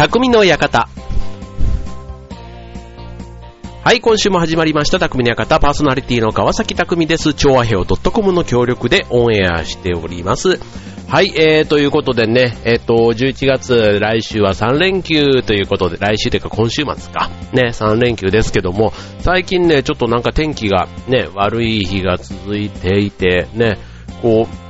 匠の館。はい、今週も始まりました、匠の館、パーソナリティの川崎匠です。超和平 .com の協力でオンエアしております。はい、えー、ということでね、えっ、と、11月、来週は3連休ということで、来週というか今週末か、ね、3連休ですけども、最近ね、ちょっとなんか天気がね、悪い日が続いていて、ね、こう、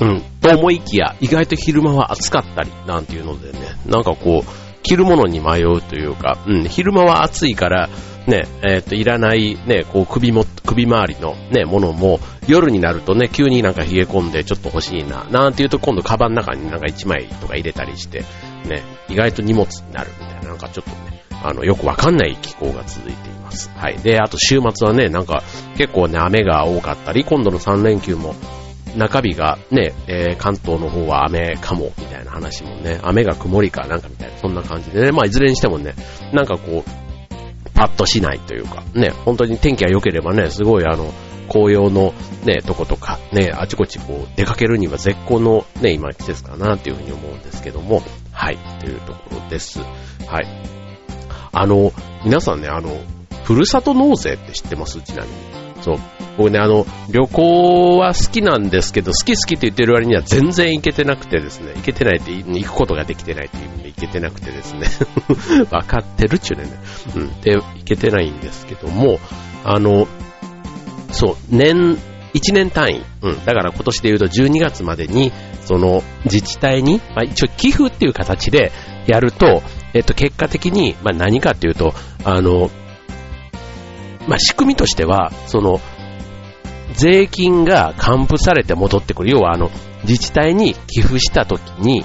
うん、と思いきや、意外と昼間は暑かったり、なんていうのでね、なんかこう、着るものに迷うというか、うん、昼間は暑いから、ね、えっ、と、いらない、ね、こう、首も、首周りのね、ものも、夜になるとね、急になんか冷え込んでちょっと欲しいな、なんていうと今度カバンの中になんか1枚とか入れたりして、ね、意外と荷物になるみたいな、なんかちょっとね、あの、よくわかんない気候が続いています。はい。で、あと週末はね、なんか結構ね、雨が多かったり、今度の3連休も、中日がね、えー関東の方は雨かも、みたいな話もね、雨が曇りかなんかみたいな、そんな感じでね、まあいずれにしてもね、なんかこう、パッとしないというか、ね、本当に天気が良ければね、すごいあの、紅葉のね、とことか、ね、あちこちこう、出かけるには絶好のね、今季節かなっていうふうに思うんですけども、はい、というところです。はい。あの、皆さんね、あの、ふるさと納税って知ってます？ちなみに。そう。僕ね、あの、旅行は好きなんですけど、好き好きって言ってる割には全然行けてなくてですね、行けてないって、行くことができてないっていう意味で行けてなくてですね、わかってるっちゅうね。うん。で、行けてないんですけども、あの、そう、年、1年単位。うん。だから今年で言うと12月までに、その、自治体に、まあ一応寄付っていう形でやると、えっと、結果的に、まあ何かっていうと、あの、まあ仕組みとしては、その、税金が還付されて戻ってくる。要はあの、自治体に寄付した時に、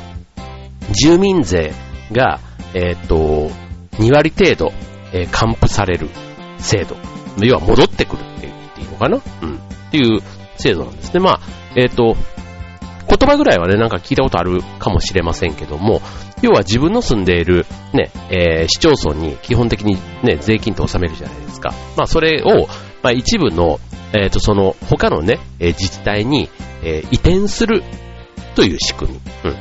住民税が、えっ、と、2割程度、えー還付される制度。要は戻ってくるって言っていいのかな？うん。っていう制度なんですね。まあ、えっ、と、言葉ぐらいはね、なんか聞いたことあるかもしれませんけども、要は自分の住んでいるね、えー市町村に基本的にね、税金って納めるじゃないですか。まあそれを、まあ一部の、えっ、とその他のね、えー自治体に、えー移転するという仕組み。うん。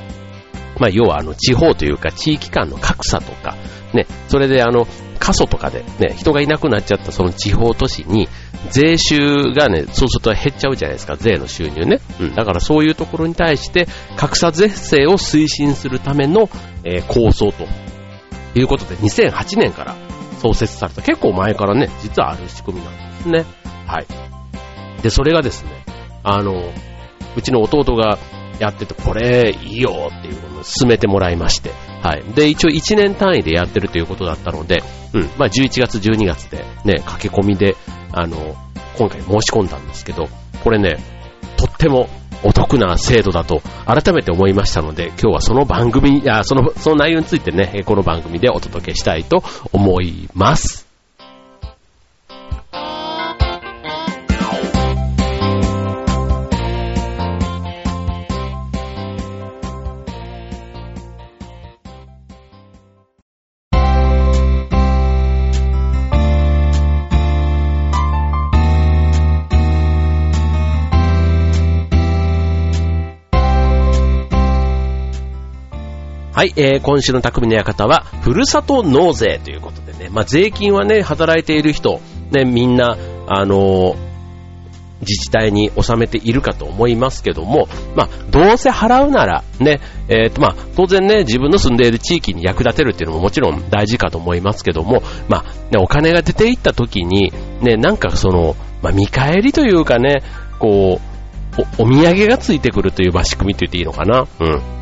まあ要はあの地方というか地域間の格差とか、ね、それであの、過疎とかでね、人がいなくなっちゃったその地方都市に、税収がね、そうすると減っちゃうじゃないですか、税の収入ね。うん。だからそういうところに対して、格差是正を推進するための、えー構想ということで、2008年から創設された、結構前からね、実はある仕組みなんですね。はい。で、それがですね、あの、うちの弟がやってて、これいいよっていうのを進めてもらいまして、はい。で、一応1年単位でやってるということだったので、うん、まあ11月、12月でね、駆け込みで、あの、今回申し込んだんですけど、これね、とってもお得な制度だと改めて思いましたので、今日はその番組、いや、その、その内容についてね、この番組でお届けしたいと思います。はい、えー、今週の匠の館は、ふるさと納税ということでね、まあ、税金はね、働いている人、ね、みんな、あのー自治体に納めているかと思いますけども、まあ、どうせ払うなら、ね、えっ、と、まあ、当然ね、自分の住んでいる地域に役立てるっていうのももちろん大事かと思いますけども、まあ、ね、お金が出ていった時に、ね、なんかその、まあ、見返りというかね、こう、お、お土産がついてくるという、まあ、仕組みと言っていいのかな？うん。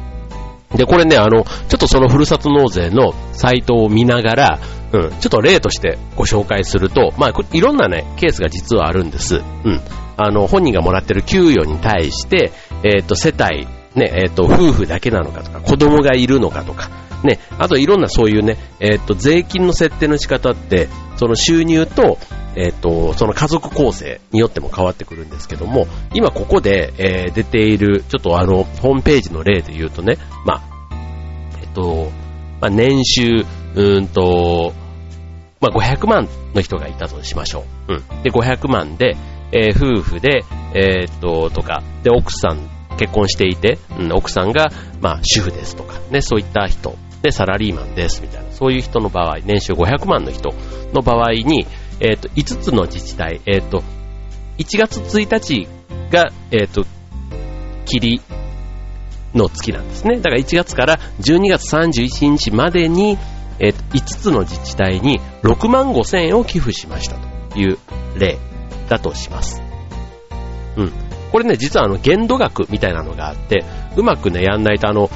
で、これね、あの、ちょっとそのふるさと納税のサイトを見ながら、うん、ちょっと例としてご紹介すると、まあ、いろんなね、ケースが実はあるんです。うん。あの、本人がもらってる給与に対して、えっ、と、世帯、ね、えっ、と、夫婦だけなのかとか、子供がいるのかとか、ね、あといろんなそういうね、えっ、と、税金の設定の仕方って、その収入と、えっ、と、その家族構成によっても変わってくるんですけども、今ここで、えー出ている、ちょっとあの、ホームページの例で言うとね、まあ、えっと、まあ、年収、うんと、まあ、500万の人がいたとしましょう。うん。で、500万で、えー夫婦で、えーっと、とか、で、奥さん、結婚していて、うん、奥さんが、まあ、主婦ですとか、ね、そういった人で、サラリーマンです、みたいな。そういう人の場合、年収500万の人の場合に、えっ、ー、と、5つの自治体、えっ、ー、と、1月1日が、えっ、ー、と、霧の月なんですね。だから1月から12月31日までに、えっー、5つの自治体に6万5千円を寄付しましたという例だとします。うん。これね、実はあの限度額みたいなのがあって、うまくね、やんないとあの、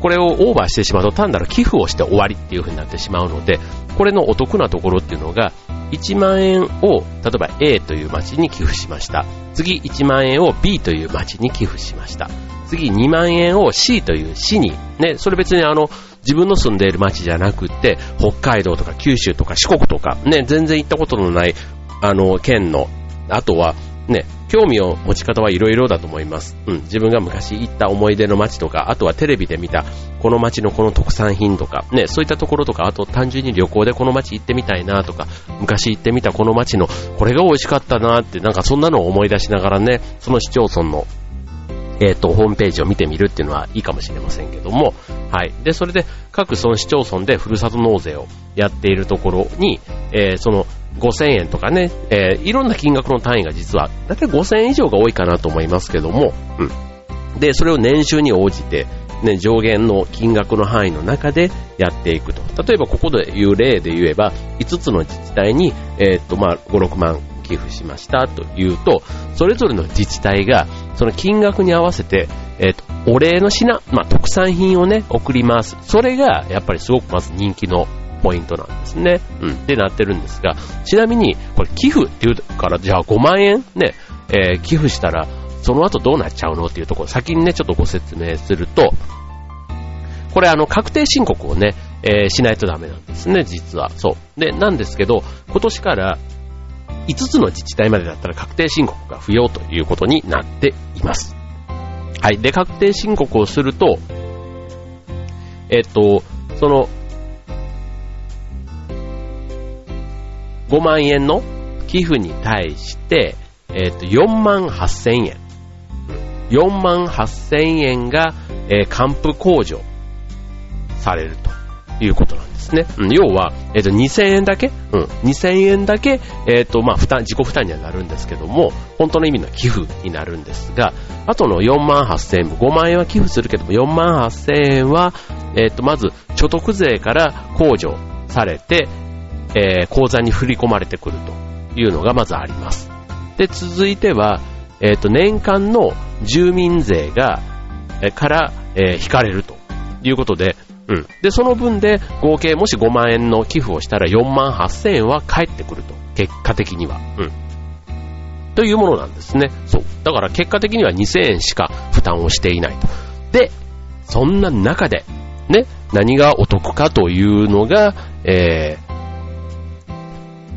これをオーバーしてしまうと単なる寄付をして終わりっていう風になってしまうので、これのお得なところっていうのが、1万円を、例えば A という町に寄付しました。次1万円を B という町に寄付しました。次2万円を C という市に、ね、それ別にあの、自分の住んでいる町じゃなくって、北海道とか九州とか四国とか、ね、全然行ったことのない、あの、県の、あとは、ね、興味を持ち方はいろいろだと思います。うん、自分が昔行った思い出の街とか、あとはテレビで見たこの街のこの特産品とか、ね、そういったところとか、あと単純に旅行でこの街行ってみたいなとか、昔行ってみたこの街のこれが美味しかったなって、なんかそんなのを思い出しながらね、その市町村のえっ、ー、と、ホームページを見てみるっていうのはいいかもしれませんけども、はい。で、それで各その市町村でふるさと納税をやっているところに、えー、その5000円とかね、えー、いろんな金額の単位が実は、だいたい5000円以上が多いかなと思いますけども、うん。で、それを年収に応じて、ね、上限の金額の範囲の中でやっていくと。例えばここで言う例で言えば、5つの自治体に、えー、っと、まあ、5、6万寄付しましたというと、それぞれの自治体が、その金額に合わせて、えっ、と、お礼の品、まあ、特産品をね、送ります。それが、やっぱりすごくまず人気のポイントなんですね。うん。で、なってるんですが、ちなみに、これ寄付っていうから、じゃあ5万円ね、えー、寄付したら、その後どうなっちゃうのっていうところ、先にね、ちょっとご説明すると、これあの、確定申告をね、えー、しないとダメなんですね、実は。そう。で、なんですけど、今年から5つの自治体までだったら確定申告が不要ということになっています。はい。で、確定申告をすると、えっと、その、5万円の寄付に対して、えっと、4万8千円。4万8千円が、えー、還付控除されるということなんです。ね。うん、要は、えっ、ー、と、2000円だけ？うん。2000円だけ、えっ、ー、と、まあ、負担、自己負担にはなるんですけども、本当の意味の寄付になるんですが、あとの4万8000円、5万円は寄付するけども、4万8000円は、えっ、ー、と、まず、所得税から控除されて、えー、口座に振り込まれてくるというのがまずあります。で、続いては、えっ、と、年間の住民税が、えから、え引かれるということで、うん。で、その分で合計もし5万円の寄付をしたら4万8千円は返ってくると。結果的には。うん。というものなんですね。そう。だから結果的には2000円しか負担をしていないと。で、そんな中で、ね、何がお得かというのが、えー、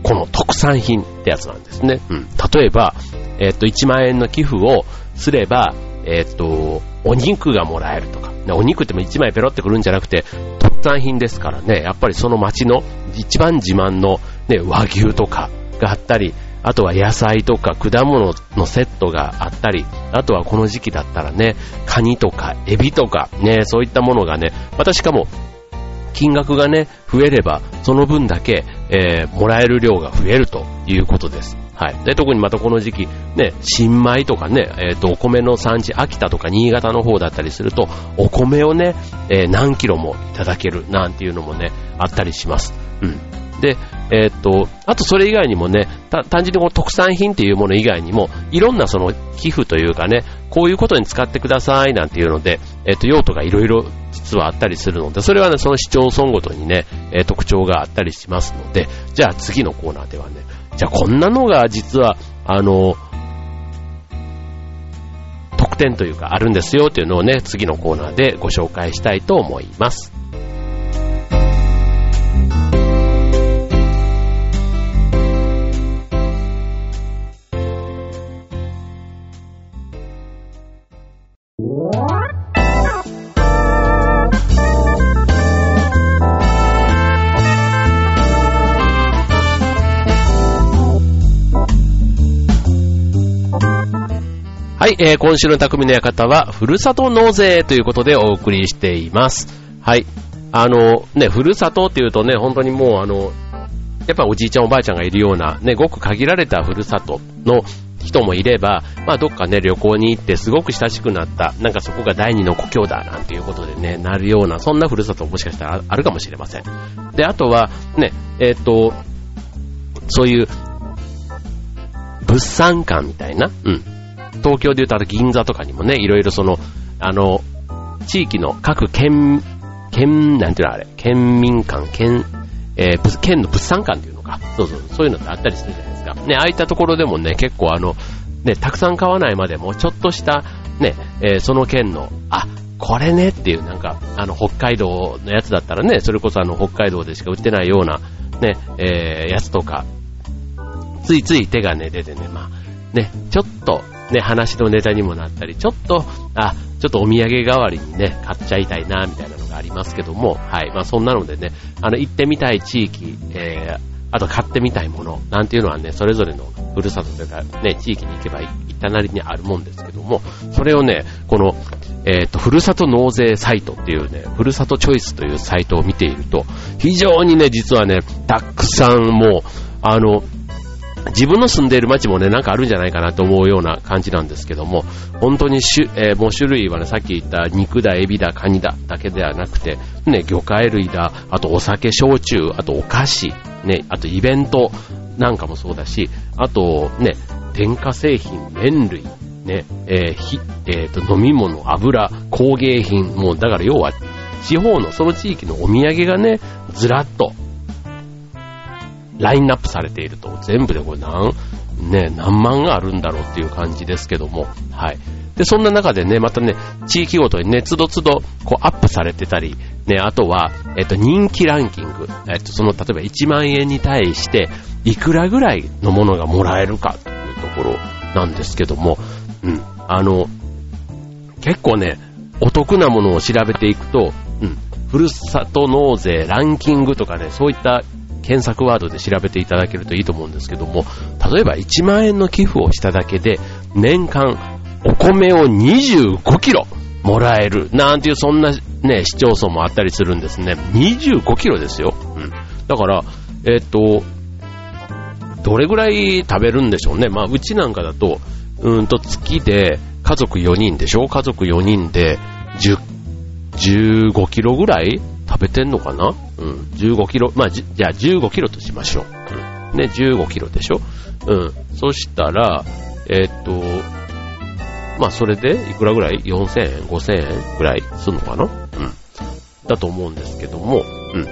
この特産品ってやつなんですね。うん。例えば、えー、っと、1万円の寄付をすれば、えー、っと、お肉がもらえるとか、お肉っても1枚ペロってくるんじゃなくて、特産品ですからね、やっぱりその町の一番自慢の、ね、和牛とかがあったり、あとは野菜とか果物のセットがあったり、あとはこの時期だったらね、カニとかエビとかね、そういったものがね、またしかも金額がね、増えれば、その分だけ、えー、もらえる量が増えるということです。はい。で、特にまたこの時期、ね、新米とかね、えっ、ー、と、お米の産地、秋田とか新潟の方だったりすると、お米をね、えー、何キロもいただけるなんていうのもね、あったりします。うん。で、えー、と、あとそれ以外にもね、単純にこの特産品っていうもの以外にも、いろんなその寄付というかね、こういうことに使ってくださいなんていうので、え、っと、用途がいろいろ実はあったりするので、それはね、その市町村ごとにね、え、特徴があったりしますので、じゃあ次のコーナーではね、じゃあこんなのが実は、あの、特典というかあるんですよというのをね、次のコーナーでご紹介したいと思います。えー、今週の匠の館は、ふるさと納税ということでお送りしています。はい。あの、ね、ふるさとっていうとね、本当にもうあの、やっぱおじいちゃんおばあちゃんがいるような、ね、ごく限られたふるさとの人もいれば、まあどっかね、旅行に行ってすごく親しくなった、なんかそこが第二の故郷だなんていうことでね、なるような、そんなふるさともしかしたらあるかもしれません。で、あとは、ね、えっ、と、そういう、物産館みたいな、うん。東京で言うとあ銀座とかにもね、いろいろその、あの、地域の各県、県、なんていうのあれ、県民館、県、えー、県の物産館っていうのか、そうそう、そういうのってあったりするじゃないですか。ね、ああいったところでもね、結構あの、ね、たくさん買わないまでも、ちょっとした、ね、えー、その県の、あ、これねっていう、なんか、あの、北海道のやつだったらね、それこそあの、北海道でしか売ってないような、ね、えー、やつとか、ついつい手がね、出てね、まあ、ね、ちょっと、ね、話のネタにもなったり、ちょっと、あ、ちょっとお土産代わりにね、買っちゃいたいな、みたいなのがありますけども、はい。まあそんなのでね、あの、行ってみたい地域、えー、あと買ってみたいもの、なんていうのはね、それぞれのふるさとというか、ね、地域に行けば行ったなりにあるもんですけども、それをね、この、えっ、ー、と、ふるさと納税サイトっていうね、ふるさとチョイスというサイトを見ていると、非常にね、実はね、たくさんもう、あの、自分の住んでいる街もね、なんかあるんじゃないかなと思うような感じなんですけども、本当に種、えー、もう種類はね、さっき言った肉だ、エビだ、カニだだけではなくて、ね、魚介類だ、あとお酒、焼酎、あとお菓子、ね、あとイベントなんかもそうだし、あとね、添加製品、麺類、ね、えー、ひ、えっ、ー、と、飲み物、油、工芸品、もうだから要は、地方のその地域のお土産がね、ずらっとラインナップされていると、全部でこれ何、ね、何万があるんだろうっていう感じですけども、はい。で、そんな中でね、またね、地域ごとにね、つどつど、こう、アップされてたり、ね、あとは、えっと、人気ランキング、えっと、その、例えば1万円に対して、いくらぐらいのものがもらえるかというところなんですけども、うん、あの、結構ね、お得なものを調べていくと、うん、ふるさと納税ランキングとかね、そういった検索ワードで調べていただけるといいと思うんですけども、例えば1万円の寄付をしただけで、年間お米を25キロもらえる、なんていうそんなね、市町村もあったりするんですね。25キロですよ。うん。だから、えっ、と、どれぐらい食べるんでしょうね。まあ、うちなんかだと、うんと月で家族4人でしょ？家族4人で10、15キロぐらい食べてんのかな？うん、15キロ、まあ、じゃあ15キロとしましょう。うん、ね、15キロでしょ？うん。そしたら、えー、っと、まあ、それで、いくらぐらい ?4000 円 ?5000 円ぐらいすんのかな？うん。だと思うんですけども、うん。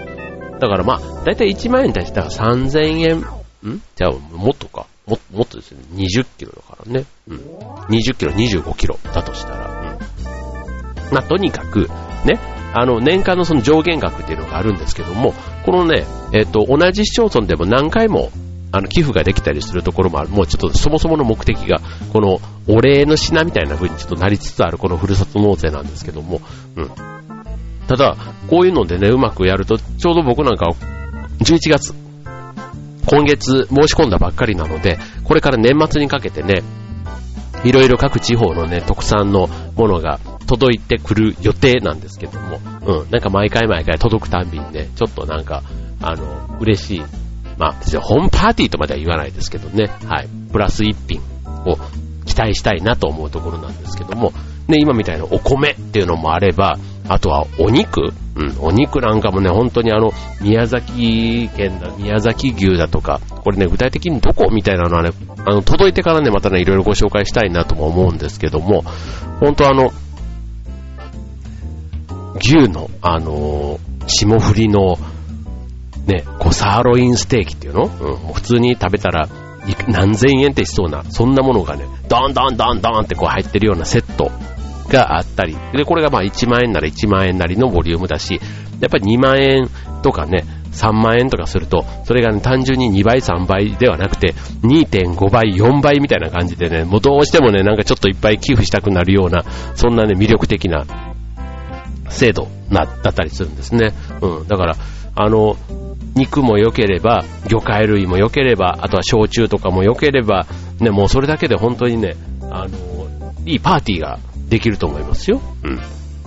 だからまあ、だいたい1万円に対してだから3000円、ん？じゃあ、もっとか。も、もっとですね。20キロだからね。うん。20キロ、25キロだとしたら。うん。まあ、とにかく、ね、あの、年間のその上限額っていうのがあるんですけども、このね、えっ、と、同じ市町村でも何回も、あの、寄付ができたりするところもある。もうちょっとそもそもの目的が、この、お礼の品みたいな風にちょっとなりつつあるこのふるさと納税なんですけども、うん。ただ、こういうのでね、うまくやると、ちょうど僕なんか、11月、今月申し込んだばっかりなので、これから年末にかけてね、いろいろ各地方のね、特産のものが届いてくる予定なんですけども、うん、なんか毎回毎回届くたんびにね、ちょっとなんか、あの、嬉しい。まあ、ホームパーティーとまでは言わないですけどね、はい、プラス一品を期待したいなと思うところなんですけども、ね、今みたいなお米っていうのもあれば、あとはお肉、うん、お肉なんかもね、本当にあの、宮崎県だ、宮崎牛だとか、これね、具体的にどこみたいなのはね、あの、届いてからね、またね、いろいろご紹介したいなとも思うんですけども、本当あの、牛の、あの、霜降りの、ね、こう、サーロインステーキっていうの？うん、普通に食べたら、何千円ってしそうな、そんなものがね、ドンドンドンドンってこう入ってるようなセット。があったり、で、これがまあ1万円なら1万円なりのボリュームだし、やっぱり2万円とかね、3万円とかすると、それが、ね、単純に2倍、3倍ではなくて、2.5倍、4倍みたいな感じでね、もうどうしてもね、なんかちょっといっぱい寄付したくなるような、そんなね、魅力的な制度な、だったりするんですね。うん。だから、あの、肉も良ければ、魚介類も良ければ、あとは焼酎とかも良ければ、ね、もうそれだけで本当にね、あの、いいパーティーができると思いますよ。うん。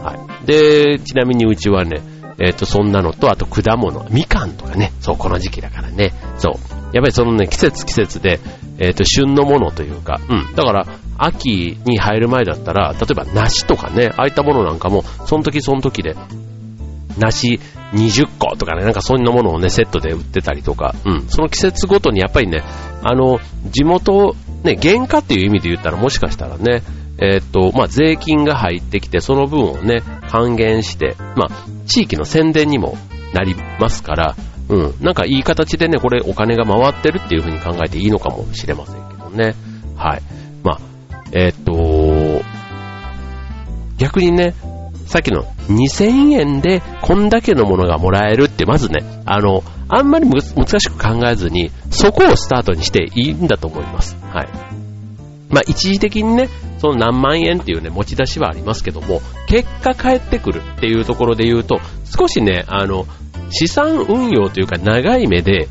はい。で、ちなみにうちはね、えっ、と、そんなのと、あと果物、みかんとかね、そう、この時期だからね、そう。やっぱりそのね、季節季節で、えっ、と、旬のものというか、うん。だから、秋に入る前だったら、例えば梨とかね、ああいったものなんかも、その時その時で、梨20個とかね、なんかそんなものをね、セットで売ってたりとか、うん。その季節ごとにやっぱりね、あの、地元、ね、原価っていう意味で言ったらもしかしたらね、えー、っと、まあ、税金が入ってきて、その分をね、還元して、まあ、地域の宣伝にもなりますから、うん、なんかいい形でね、これお金が回ってるっていう風に考えていいのかもしれませんけどね。はい。まあ、えー、っと、逆にね、さっきの2000円でこんだけのものがもらえるって、まずね、あの、あんまり難しく考えずに、そこをスタートにしていいんだと思います。はい。まあ、一時的にね、その何万円っていうね、持ち出しはありますけども、結果返ってくるっていうところで言うと、少しね、あの、資産運用というか長い目で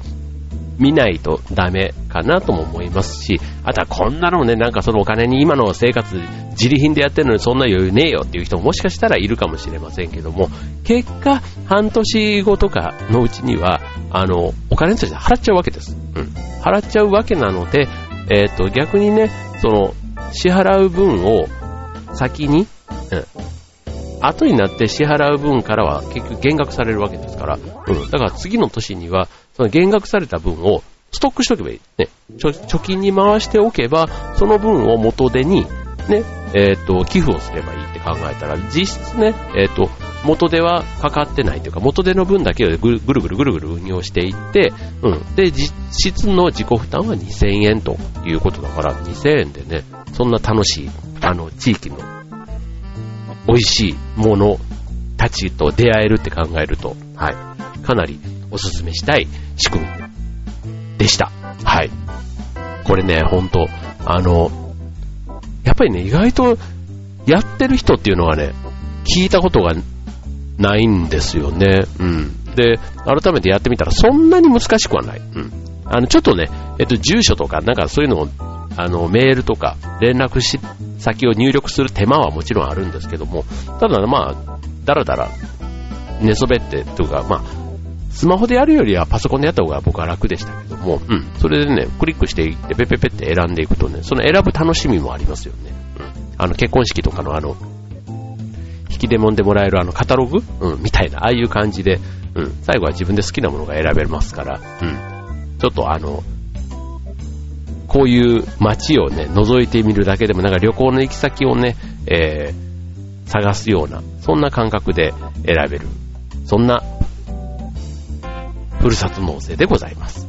見ないとダメかなとも思いますし、あとはこんなのね、なんかそのお金に今の生活自利品でやってるのにそんな余裕ねえよっていう人ももしかしたらいるかもしれませんけども、結果、半年後とかのうちには、あの、お金として払っちゃうわけです。うん。払っちゃうわけなので、えっ、ー、と、逆にね、その、支払う分を先に、うん、後になって支払う分からは結局減額されるわけですから、うん。だから次の年には、その減額された分をストックしとけばいい。ね。貯金に回しておけば、その分を元手に、ね、えっ、ー、と、寄付をすればいいって考えたら、実質ね、えっ、ー、と、元手はかかってないというか、元手の分だけをぐるぐるぐるぐる運用していって、うん。で、実質の自己負担は2000円ということだから、2000円でね、そんな楽しい、あの、地域の美味しいものたちと出会えるって考えると、はい。かなりおすすめしたい仕組みでした。はい。これね、ほんと、あの、やっぱりね、意外とやってる人っていうのはね、聞いたことがないんですよね。うん。で、改めてやってみたらそんなに難しくはない。うん。あの、ちょっとね、えっと、住所とか、なんかそういうのを、あの、メールとか、連絡し、先を入力する手間はもちろんあるんですけども、ただまあ、だらだら、寝そべって、というか、まあ、スマホでやるよりはパソコンでやった方が僕は楽でしたけども、うん。それでね、クリックしていって、ペペペって選んでいくとね、その選ぶ楽しみもありますよね。うん。あの、結婚式とかのあの、引き出物でもらえるあの、カタログ？うん、みたいな、ああいう感じで、うん。最後は自分で好きなものが選べますから、うん。ちょっとあの、こういう街をね、覗いてみるだけでも、なんか旅行の行き先をね、えー、探すような、そんな感覚で選べる。そんな、ふるさと納税でございます。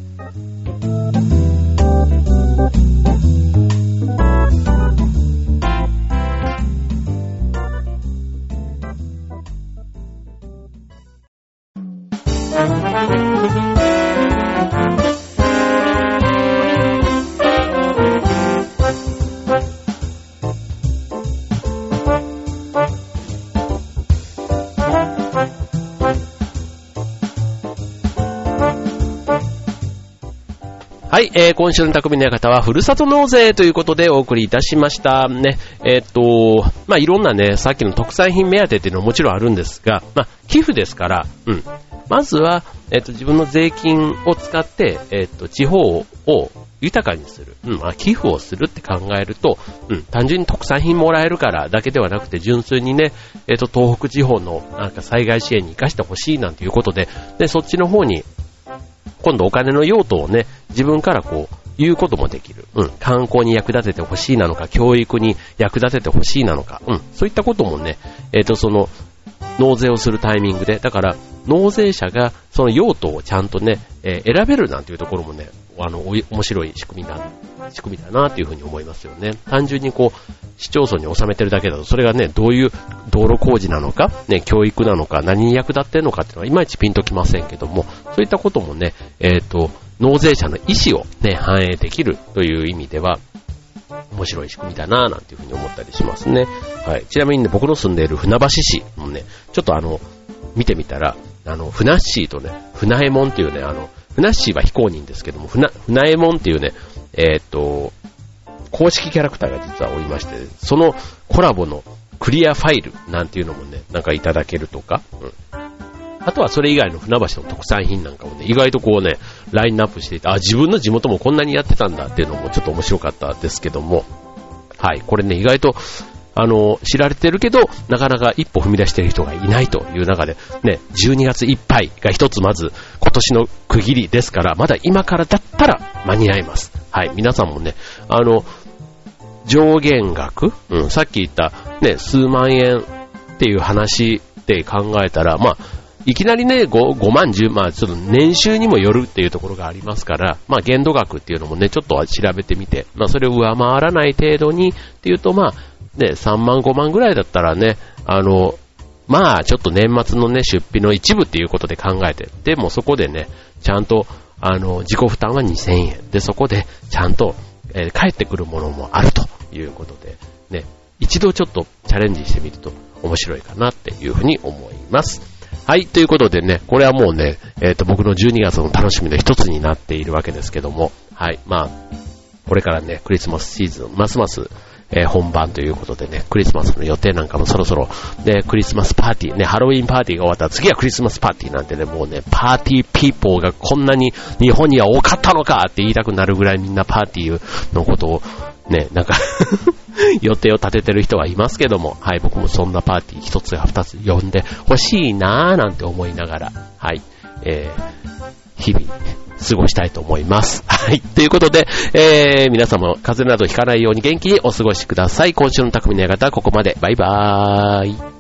はい、えー、今週の匠の館は、ふるさと納税ということでお送りいたしました。ね、えー、っと、まあ、いろんなね、さっきの特産品目当てっていうのはもちろんあるんですが、まあ、寄付ですから、うん。まずは、えー、っと、自分の税金を使って、えー、っと、地方を豊かにする。うん、まあ、寄付をするって考えると、うん、単純に特産品もらえるからだけではなくて、純粋にね、えっ、と、東北地方のなんか災害支援に活かしてほしいなんていうことで、で、そっちの方に今度お金の用途をね、自分からこう、言うこともできる。うん。観光に役立ててほしいなのか、教育に役立ててほしいなのか。うん。そういったこともね、えっ、ー、と、その、納税をするタイミングで、だから、納税者がその用途をちゃんとね、えー、選べるなんていうところもね、あの、面白い仕組みだ、仕組みだなっていうふうに思いますよね。単純にこう、市町村に収めてるだけだと、それがね、どういう道路工事なのか、ね、教育なのか、何に役立ってるのかっていうのは、いまいちピンときませんけども、そういったこともね、えっ、ー、と、納税者の意思をね、反映できるという意味では、面白い仕組みだなぁなんていうふうに思ったりしますね。はい。ちなみにね、僕の住んでいる船橋市もね、ちょっとあの、見てみたら、あの、ふなっしーとね、船えもんっていうね、あの、ふなっしーは非公認ですけども、ふな、船えもんっていうね、えー、っと、公式キャラクターが実はおりまして、そのコラボのクリアファイルなんていうのもね、なんかいただけるとか、うん。あとはそれ以外の船橋の特産品なんかもね、意外とこうね、ラインナップしていて、あ、自分の地元もこんなにやってたんだっていうのもちょっと面白かったですけども、はい、これね、意外と、あの、知られてるけど、なかなか一歩踏み出してる人がいないという中で、ね、12月いっぱいが一つまず今年の区切りですから、まだ今からだったら間に合います。はい、皆さんもね、あの、上限額うん、さっき言ったね、数万円っていう話で考えたら、まあ、いきなりね、5, 5万、10万、ちょっと年収にもよるっていうところがありますから、まあ限度額っていうのもね、ちょっと調べてみて、まあそれを上回らない程度にっていうと、まあ、ね、3万、5万ぐらいだったらね、あの、まあちょっと年末のね、出費の一部っていうことで考えて、でもそこでね、ちゃんと、あの、自己負担は2000円。で、そこでちゃんと、えー、帰ってくるものもあるということで、ね、一度ちょっとチャレンジしてみると面白いかなっていうふうに思います。はい、ということでね、これはもうね、えっ、ー、と、僕の12月の楽しみの一つになっているわけですけども、はい、まあ、これからね、クリスマスシーズン、ますます、えー、本番ということでね、クリスマスの予定なんかもそろそろ、ね、クリスマスパーティー、ね、ハロウィンパーティーが終わったら次はクリスマスパーティーなんてね、もうね、パーティーピーポーがこんなに日本には多かったのかって言いたくなるぐらいみんなパーティーのことをね、なんか 予定を立ててる人はいますけども、はい、僕もそんなパーティー一つや二つ呼んで欲しいなーなんて思いながら、はい、えー、日々、過ごしたいと思います。はい。ということで、えー、皆様、風邪などひかないように元気にお過ごしください。今週の匠の館はここまで。バイバーイ。